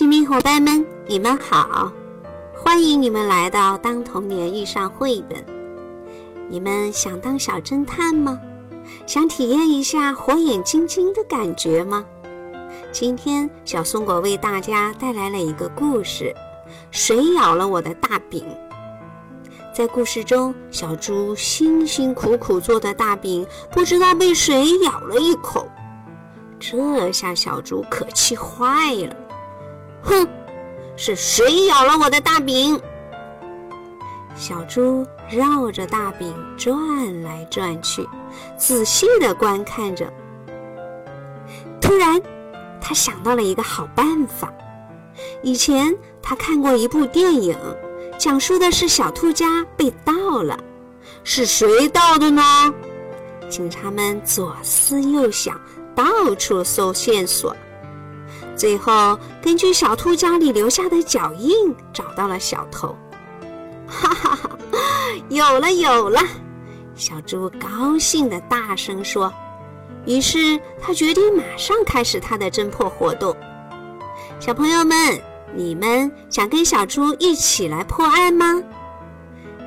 亲密伙伴们，你们好！欢迎你们来到《当童年遇上绘本》。你们想当小侦探吗？想体验一下火眼金睛的感觉吗？今天，小松果为大家带来了一个故事：谁咬了我的大饼？在故事中，小猪辛辛苦苦做的大饼，不知道被谁咬了一口。这下小猪可气坏了。哼，是谁咬了我的大饼？小猪绕着大饼转来转去，仔细的观看着。突然，他想到了一个好办法。以前他看过一部电影，讲述的是小兔家被盗了。是谁盗的呢？警察们左思右想，到处搜线索。最后，根据小兔家里留下的脚印，找到了小偷。哈哈哈！有了，有了！小猪高兴地大声说。于是，他决定马上开始他的侦破活动。小朋友们，你们想跟小猪一起来破案吗？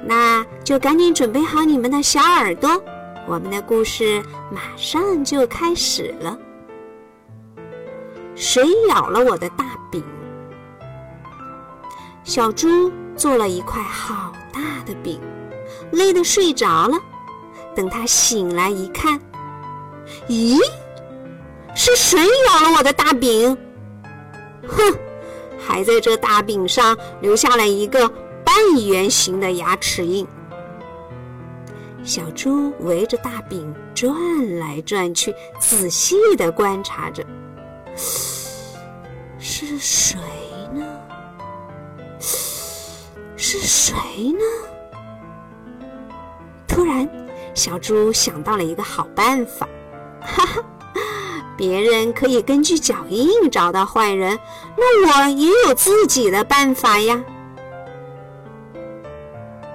那就赶紧准备好你们的小耳朵，我们的故事马上就开始了。谁咬了我的大饼？小猪做了一块好大的饼，累得睡着了。等他醒来一看，咦，是谁咬了我的大饼？哼，还在这大饼上留下了一个半圆形的牙齿印。小猪围着大饼转来转去，仔细地观察着。是谁呢？是谁呢？突然，小猪想到了一个好办法，哈哈！别人可以根据脚印找到坏人，那我也有自己的办法呀！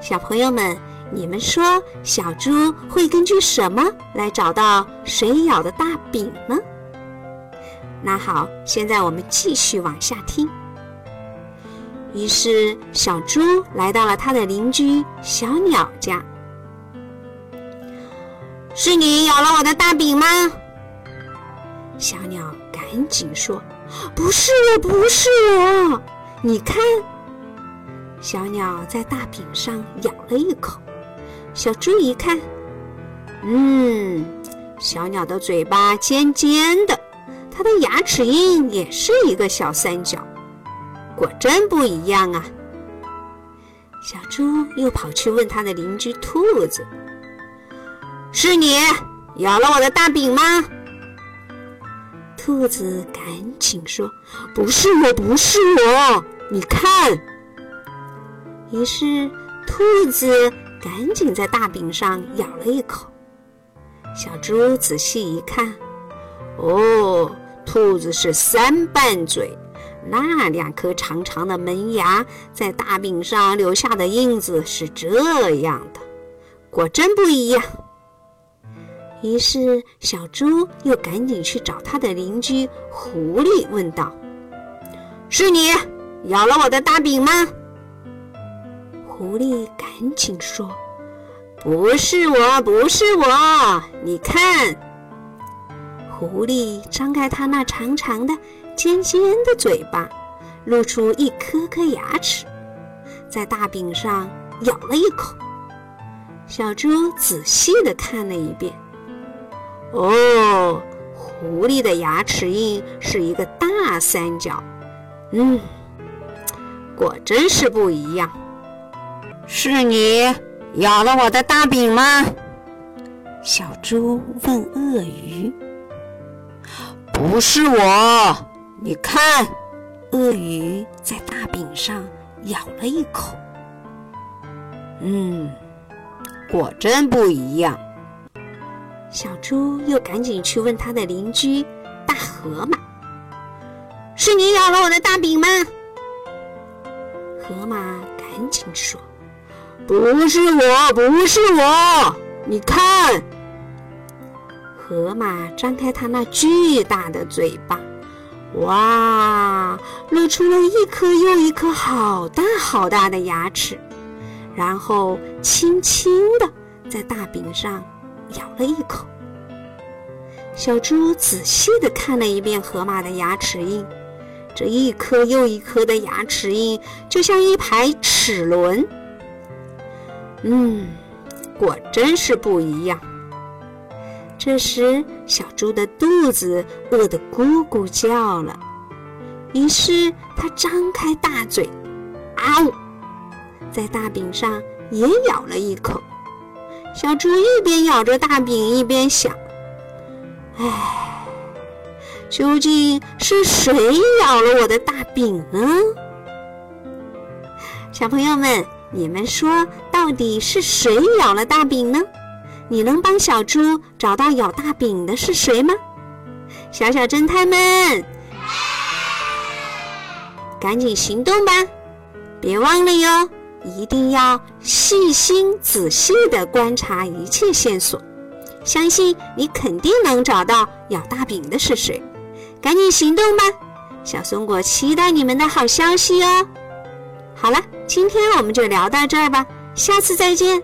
小朋友们，你们说小猪会根据什么来找到谁咬的大饼呢？那好，现在我们继续往下听。于是，小猪来到了他的邻居小鸟家。是你咬了我的大饼吗？小鸟赶紧说：“不是我，不是我。”你看，小鸟在大饼上咬了一口。小猪一看，嗯，小鸟的嘴巴尖尖的。它的牙齿印也是一个小三角，果真不一样啊！小猪又跑去问他的邻居兔子：“是你咬了我的大饼吗？”兔子赶紧说：“不是我，不是我，你看。”于是兔子赶紧在大饼上咬了一口。小猪仔细一看，哦。兔子是三瓣嘴，那两颗长长的门牙在大饼上留下的印子是这样的，果真不一样。于是小猪又赶紧去找他的邻居狐狸，问道：“是你咬了我的大饼吗？”狐狸赶紧说：“不是我，不是我，你看。”狐狸张开它那长长的、尖尖的嘴巴，露出一颗颗牙齿，在大饼上咬了一口。小猪仔细地看了一遍，哦，狐狸的牙齿印是一个大三角。嗯，果真是不一样。是你咬了我的大饼吗？小猪问鳄鱼。不是我，你看，鳄鱼在大饼上咬了一口。嗯，果真不一样。小猪又赶紧去问他的邻居大河马：“是你咬了我的大饼吗？”河马赶紧说：“不是我，不是我，你看。”河马张开它那巨大的嘴巴，哇，露出了一颗又一颗好大好大的牙齿，然后轻轻地在大饼上咬了一口。小猪仔细地看了一遍河马的牙齿印，这一颗又一颗的牙齿印就像一排齿轮。嗯，果真是不一样。这时，小猪的肚子饿得咕咕叫了，于是它张开大嘴，啊呜，在大饼上也咬了一口。小猪一边咬着大饼，一边想：“唉，究竟是谁咬了我的大饼呢？”小朋友们，你们说，到底是谁咬了大饼呢？你能帮小猪找到咬大饼的是谁吗？小小侦探们，赶紧行动吧！别忘了哟，一定要细心仔细地观察一切线索，相信你肯定能找到咬大饼的是谁。赶紧行动吧！小松果期待你们的好消息哦。好了，今天我们就聊到这儿吧，下次再见。